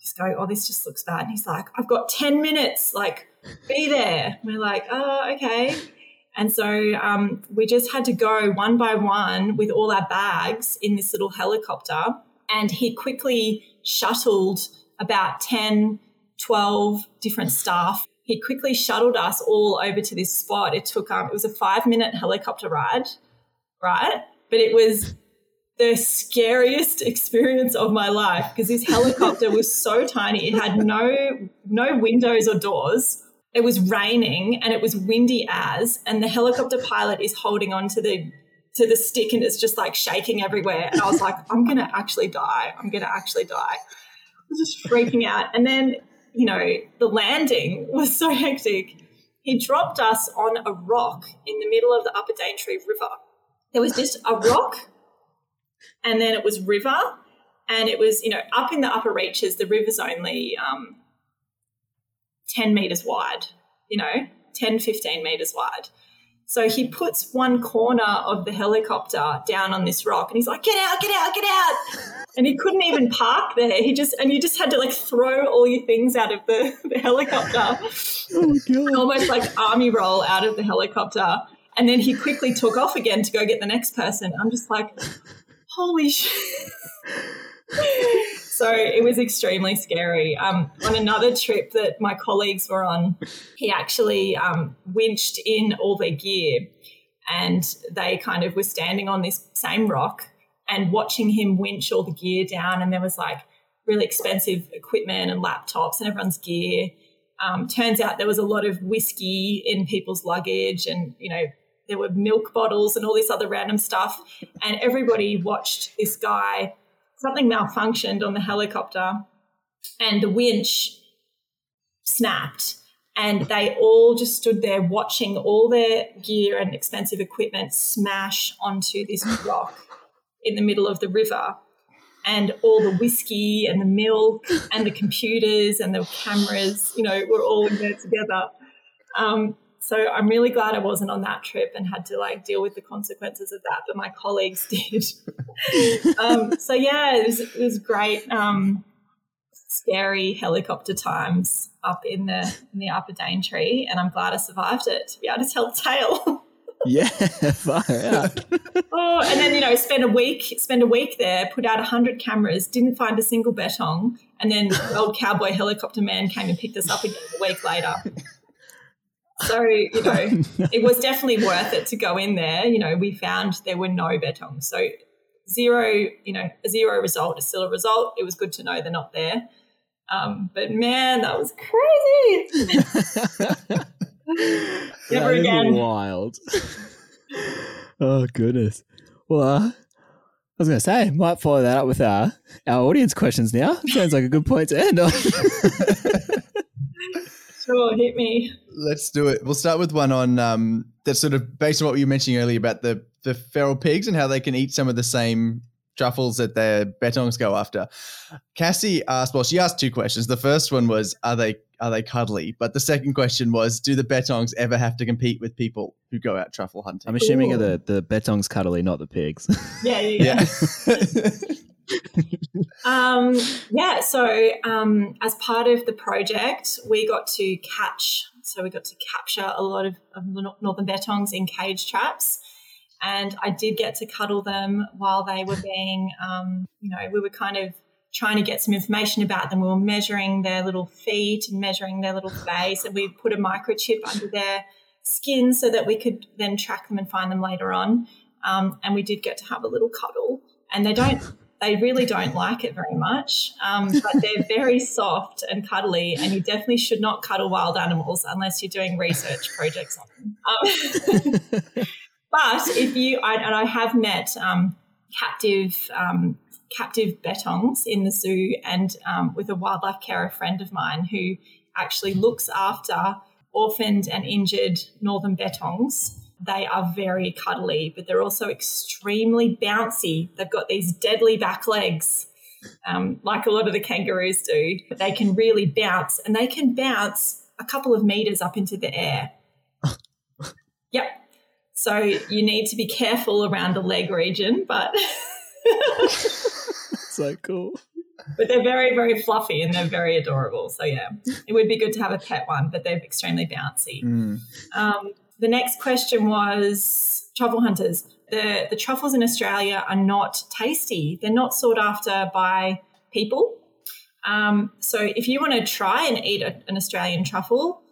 Just go, "Oh, this just looks bad." And he's like, "I've got ten minutes. Like, be there." we're like, "Oh, okay." And so um, we just had to go one by one with all our bags in this little helicopter. And he quickly shuttled about 10, 12 different staff. He quickly shuttled us all over to this spot. It took, um, it was a five minute helicopter ride, right? But it was the scariest experience of my life because this helicopter was so tiny. It had no, no windows or doors. It was raining and it was windy as and the helicopter pilot is holding on to the to the stick and it's just like shaking everywhere. And i was like i'm gonna actually die. I'm gonna actually die. I was just freaking out. And then you know the landing was so hectic. He dropped us on a rock in the middle of the upper daintree river. There was just a rock and then it was river and it was you know up in the upper reaches the river's only um, 10 meters wide, you know, 10, 15 meters wide. So he puts one corner of the helicopter down on this rock and he's like, get out, get out, get out. And he couldn't even park there. He just, and you just had to like throw all your things out of the, the helicopter. Oh, Almost like army roll out of the helicopter. And then he quickly took off again to go get the next person. I'm just like, holy shit. so it was extremely scary. Um, on another trip that my colleagues were on, he actually um, winched in all their gear, and they kind of were standing on this same rock and watching him winch all the gear down. And there was like really expensive equipment and laptops and everyone's gear. Um, turns out there was a lot of whiskey in people's luggage, and you know there were milk bottles and all this other random stuff. And everybody watched this guy something malfunctioned on the helicopter and the winch snapped. And they all just stood there watching all their gear and expensive equipment smash onto this rock in the middle of the river. And all the whiskey and the milk and the computers and the cameras you know were all in there together. Um, so I'm really glad I wasn't on that trip and had to like deal with the consequences of that, but my colleagues did. um, so yeah, it was, it was great. Um, scary helicopter times up in the in the upper Daintree, and I'm glad I survived it to be able to tell the tale. yeah, far out. oh, and then you know, spend a week, spend a week there, put out hundred cameras, didn't find a single bettong, and then old cowboy helicopter man came and picked us up again a week later. So, you know, it was definitely worth it to go in there. You know, we found there were no bettongs. So, zero, you know, a zero result is still a result. It was good to know they're not there. Um, but man, that was crazy. Never again. Wild. oh, goodness. Well, uh, I was going to say, might follow that up with our, our audience questions now. Sounds like a good point to end on. Sure, hit me. Let's do it. We'll start with one on um, that's sort of based on what you were mentioning earlier about the the feral pigs and how they can eat some of the same truffles that their bettongs go after. Cassie asked, well, she asked two questions. The first one was, are they are they cuddly? But the second question was, do the bettongs ever have to compete with people who go out truffle hunting? I'm assuming Ooh. the the bettongs cuddly, not the pigs. Yeah, yeah. yeah. um, yeah, so um, as part of the project, we got to catch, so we got to capture a lot of, of northern bettongs in cage traps. and I did get to cuddle them while they were being, um, you know, we were kind of trying to get some information about them. We were measuring their little feet and measuring their little face, and we put a microchip under their skin so that we could then track them and find them later on. Um, and we did get to have a little cuddle, and they don't. They really don't like it very much, um, but they're very soft and cuddly, and you definitely should not cuddle wild animals unless you're doing research projects on them. Um, but if you, I, and I have met um, captive um, captive bettongs in the zoo and um, with a wildlife carer friend of mine who actually looks after orphaned and injured northern bettongs. They are very cuddly, but they're also extremely bouncy. They've got these deadly back legs, um, like a lot of the kangaroos do. But they can really bounce, and they can bounce a couple of meters up into the air. yep. So you need to be careful around the leg region, but so cool. But they're very, very fluffy and they're very adorable. So yeah, it would be good to have a pet one, but they're extremely bouncy. Mm. Um, the next question was truffle hunters. The the truffles in Australia are not tasty. They're not sought after by people. Um, so if you want to try and eat a, an Australian truffle,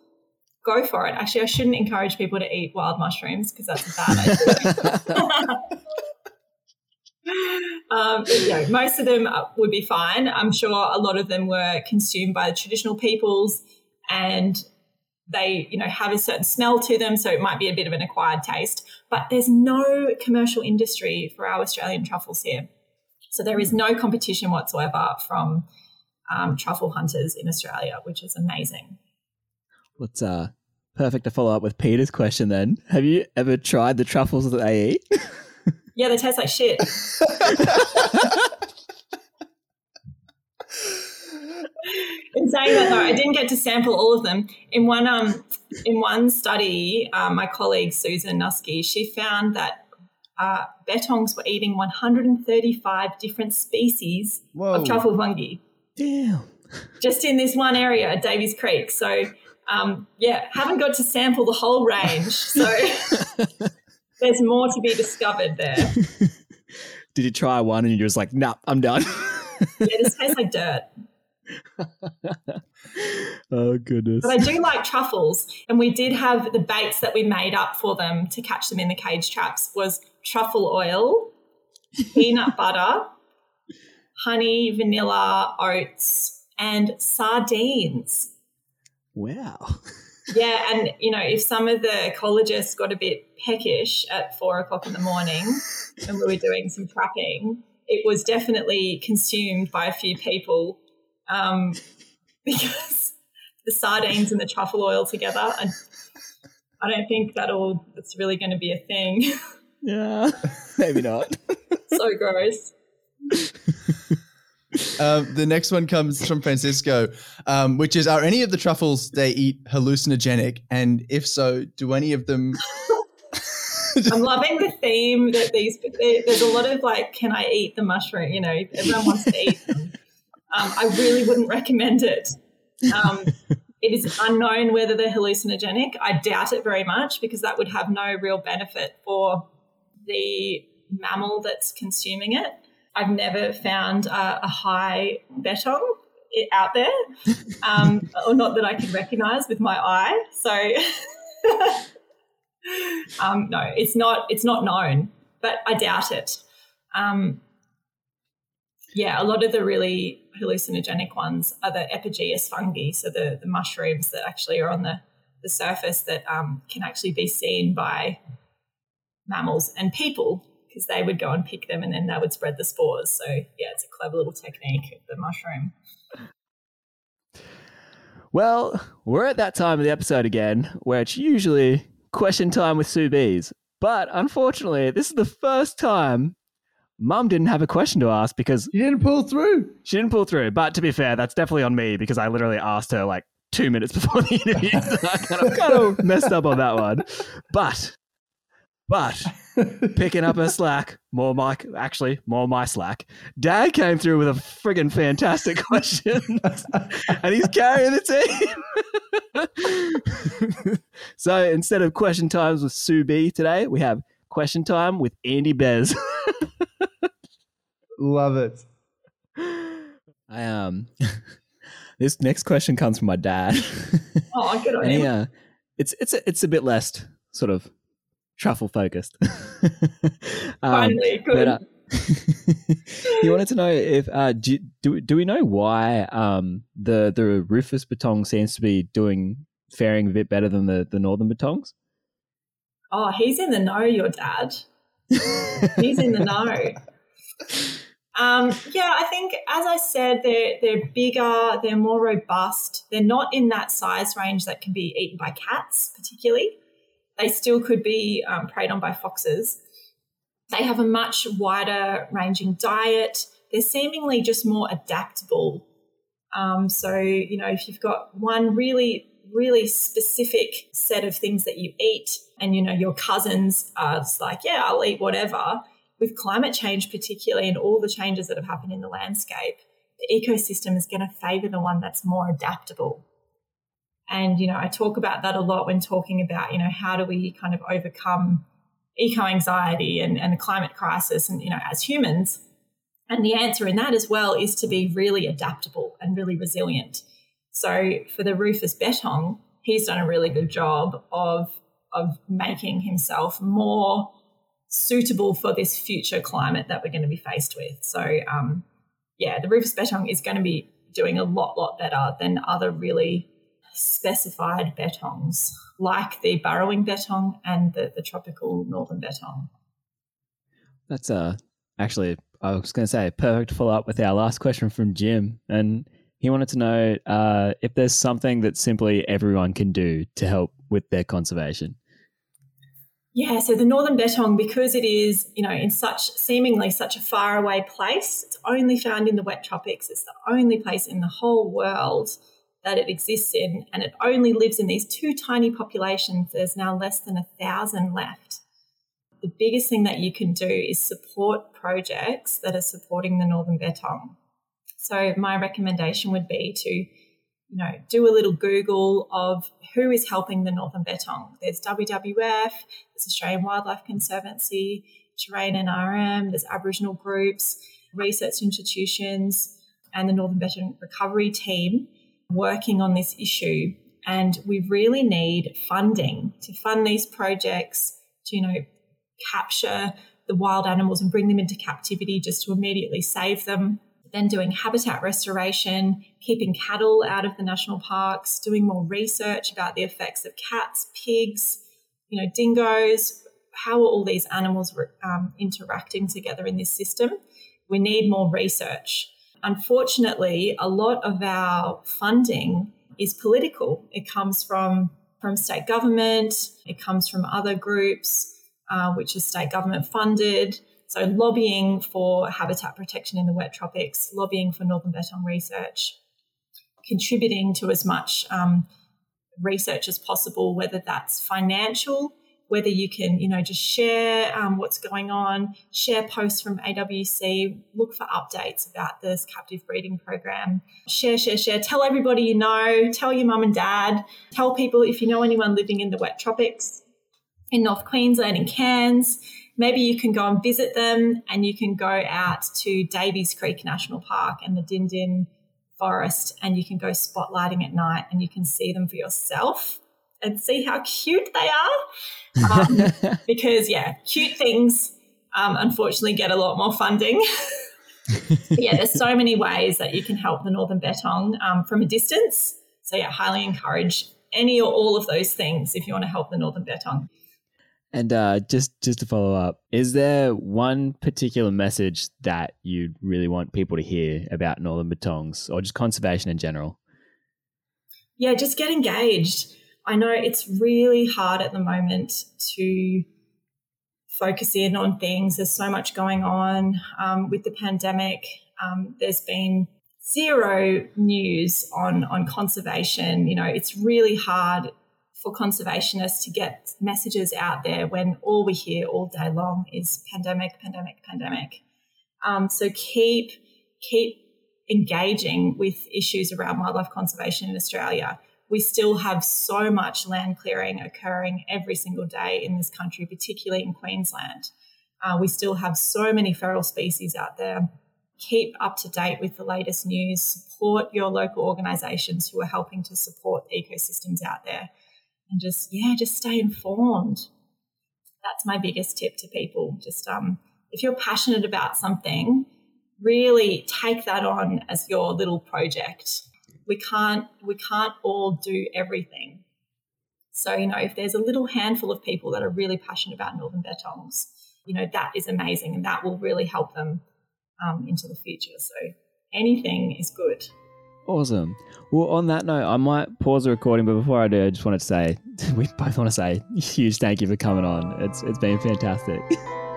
go for it. Actually, I shouldn't encourage people to eat wild mushrooms because that's a bad idea. um, you know, most of them uh, would be fine. I'm sure a lot of them were consumed by the traditional peoples, and they, you know, have a certain smell to them, so it might be a bit of an acquired taste. But there's no commercial industry for our Australian truffles here, so there is no competition whatsoever from um, truffle hunters in Australia, which is amazing. What's uh perfect to follow up with Peter's question then? Have you ever tried the truffles that they eat? Yeah, they taste like shit. in saying that though, I didn't get to sample all of them. In one um in one study, um, my colleague Susan Nuske, she found that uh, bettongs were eating 135 different species Whoa. of truffle fungi Damn. just in this one area at Davies Creek. So um, yeah, haven't got to sample the whole range. So there's more to be discovered there. Did you try one and you're just like, nah, I'm done? Yeah, this tastes like dirt. oh goodness. But I do like truffles, and we did have the baits that we made up for them to catch them in the cage traps was truffle oil, peanut butter, honey, vanilla, oats, and sardines. Wow. Yeah, and you know, if some of the ecologists got a bit peckish at four o'clock in the morning and we were doing some trapping, it was definitely consumed by a few people um, because the sardines and the truffle oil together. And I don't think that'll it's really going to be a thing. Yeah. Maybe not. so gross. Um, the next one comes from Francisco, um, which is: Are any of the truffles they eat hallucinogenic? And if so, do any of them? I'm loving the theme that these. There's a lot of like, can I eat the mushroom? You know, everyone wants to eat them. Um, I really wouldn't recommend it. Um, it is unknown whether they're hallucinogenic. I doubt it very much because that would have no real benefit for the mammal that's consuming it. I've never found a, a high bettong i- out there, um, or not that I can recognise with my eye. So, um, no, it's not. It's not known, but I doubt it. Um, yeah, a lot of the really hallucinogenic ones are the epigeous fungi, so the, the mushrooms that actually are on the, the surface that um, can actually be seen by mammals and people because they would go and pick them and then they would spread the spores. So, yeah, it's a clever little technique the mushroom. Well, we're at that time of the episode again where it's usually question time with Sue Bees. But unfortunately, this is the first time Mum didn't have a question to ask because she didn't pull through. she didn't pull through. But to be fair, that's definitely on me because I literally asked her like two minutes before the interview. So I kind of, kind of messed up on that one. But, but picking up her slack, more my actually more my slack. Dad came through with a friggin' fantastic question, and he's carrying the team. so instead of question times with Sue B today, we have question time with Andy Bez. Love it. I um, this next question comes from my dad. Oh, good on and he, you. uh, it's it's a, it's a bit less sort of truffle focused. um, Finally, good. but, uh, he wanted to know if uh, do, do do we know why um, the the Rufous Bettong seems to be doing faring a bit better than the the Northern Bettongs? Oh, he's in the know, your dad. He's in the know. Um, yeah, I think as I said, they're they're bigger, they're more robust. They're not in that size range that can be eaten by cats, particularly. They still could be um, preyed on by foxes. They have a much wider ranging diet. They're seemingly just more adaptable. Um, so you know, if you've got one really really specific set of things that you eat, and you know your cousins are like, yeah, I'll eat whatever with climate change, particularly, and all the changes that have happened in the landscape, the ecosystem is going to favor the one that's more adaptable. And, you know, I talk about that a lot when talking about, you know, how do we kind of overcome eco anxiety and, and the climate crisis and, you know, as humans. And the answer in that as well is to be really adaptable and really resilient. So for the Rufous Bettong, he's done a really good job of, of making himself more suitable for this future climate that we're going to be faced with. So, um, yeah, the Rufous Bettong is going to be doing a lot, lot better than other really specified bettongs, like the burrowing bettong and the, the tropical northern bettong. That's uh actually I was going to say perfect follow up with our last question from Jim, and he wanted to know uh, if there's something that simply everyone can do to help with their conservation. Yeah, so the northern bettong, because it is, you know, in such seemingly such a faraway place, it's only found in the wet tropics. It's the only place in the whole world that it exists in, and it only lives in these two tiny populations. There's now less than a thousand left. The biggest thing that you can do is support projects that are supporting the northern bettong. So my recommendation would be to you know, do a little Google of who is helping the Northern Bettong. There's WWF, there's Australian Wildlife Conservancy, Terrain NRM, there's Aboriginal groups, research institutions, and the Northern Bettong Recovery Team working on this issue. And we really need funding to fund these projects to, you know, capture the wild animals and bring them into captivity just to immediately save them then doing habitat restoration, keeping cattle out of the national parks, doing more research about the effects of cats, pigs, you know, dingoes. How are all these animals um, interacting together in this system? We need more research. Unfortunately, a lot of our funding is political. It comes from from state government. It comes from other groups, uh, which is state government funded. So, lobbying for habitat protection in the wet tropics, lobbying for northern bettong research, contributing to as much um, research as possible, whether that's financial, whether you can, you know, just share um, what's going on, share posts from AWC, look for updates about this captive breeding program, share, share, share, tell everybody you know, tell your mum and dad, tell people if you know anyone living in the wet tropics in North Queensland, in Cairns, maybe you can go and visit them and you can go out to Davies Creek National Park and the Dinden Forest and you can go spotlighting at night and you can see them for yourself and see how cute they are. Um, because, yeah, cute things um, unfortunately get a lot more funding. yeah, there's so many ways that you can help the Northern Bettong um, from a distance. So, yeah, highly encourage any or all of those things if you want to help the Northern Bettong. And uh, just just to follow up, is there one particular message that you'd really want people to hear about northern bettongs, or just conservation in general? Yeah, just get engaged. I know it's really hard at the moment to focus in on things. There's so much going on um, with the pandemic. Um, there's been zero news on on conservation. You know, it's really hard for conservationists to get messages out there when all we hear all day long is pandemic, pandemic, pandemic. Um, so keep keep engaging with issues around wildlife conservation in Australia. we still have so much land clearing occurring every single day in this country, particularly in Queensland. Uh, we still have so many feral species out there. Keep up to date with the latest news. Support your local organisations who are helping to support ecosystems out there. And just, yeah, just stay informed. That's my biggest tip to people. Just, um, if you're passionate about something, really take that on as your little project we can't we can't all do everything. So, you know, if there's a little handful of people that are really passionate about northern bettongs, you know, that is amazing and that will really help them um, into the future. So anything is good. Awesome. Well, on that note, I might pause the recording, but before I do, I just wanted to say we both want to say huge thank you for coming on. It's it's been fantastic.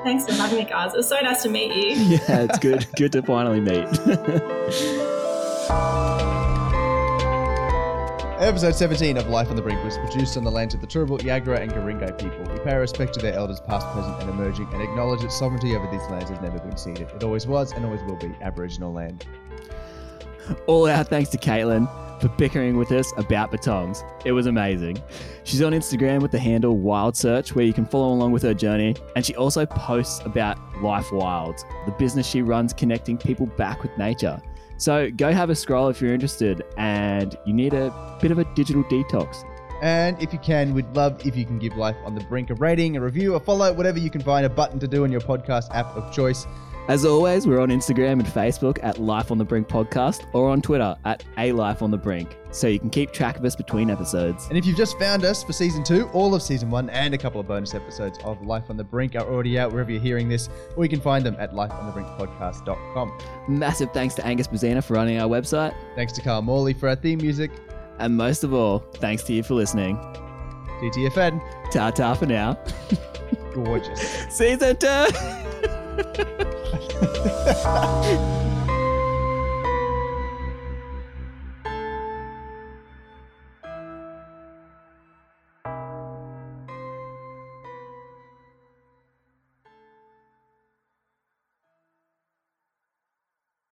Thanks for having me, guys. It was so nice to meet you. Yeah, it's good. good to finally meet. Episode 17 of Life on the Brink was produced on the lands of the Turrbal, Yagara, and Guringai people. We pay our respect to their elders, past, present, and emerging, and acknowledge that sovereignty over these lands has never been ceded. It always was and always will be Aboriginal land. All our thanks to Caitlin for bickering with us about bettongs. It was amazing. She's on Instagram with the handle Wild Search, where you can follow along with her journey. And she also posts about Life Wild, the business she runs connecting people back with nature. So go have a scroll if you're interested and you need a bit of a digital detox. And if you can, we'd love if you can give Life on the Brink a rating, a review, a follow, whatever you can find a button to do on your podcast app of choice. As always, we're on Instagram and Facebook at Life on the Brink Podcast or on Twitter at A Life on the Brink, so you can keep track of us between episodes. And if you've just found us for season two, all of season one and a couple of bonus episodes of Life on the Brink are already out wherever you're hearing this, or you can find them at lifeonthebrinkpodcast.com. Massive thanks to Angus Bazina for running our website. Thanks to Carl Morley for our theme music. And most of all, thanks to you for listening. TTFN. Ta ta for now. Gorgeous. Season two. はい。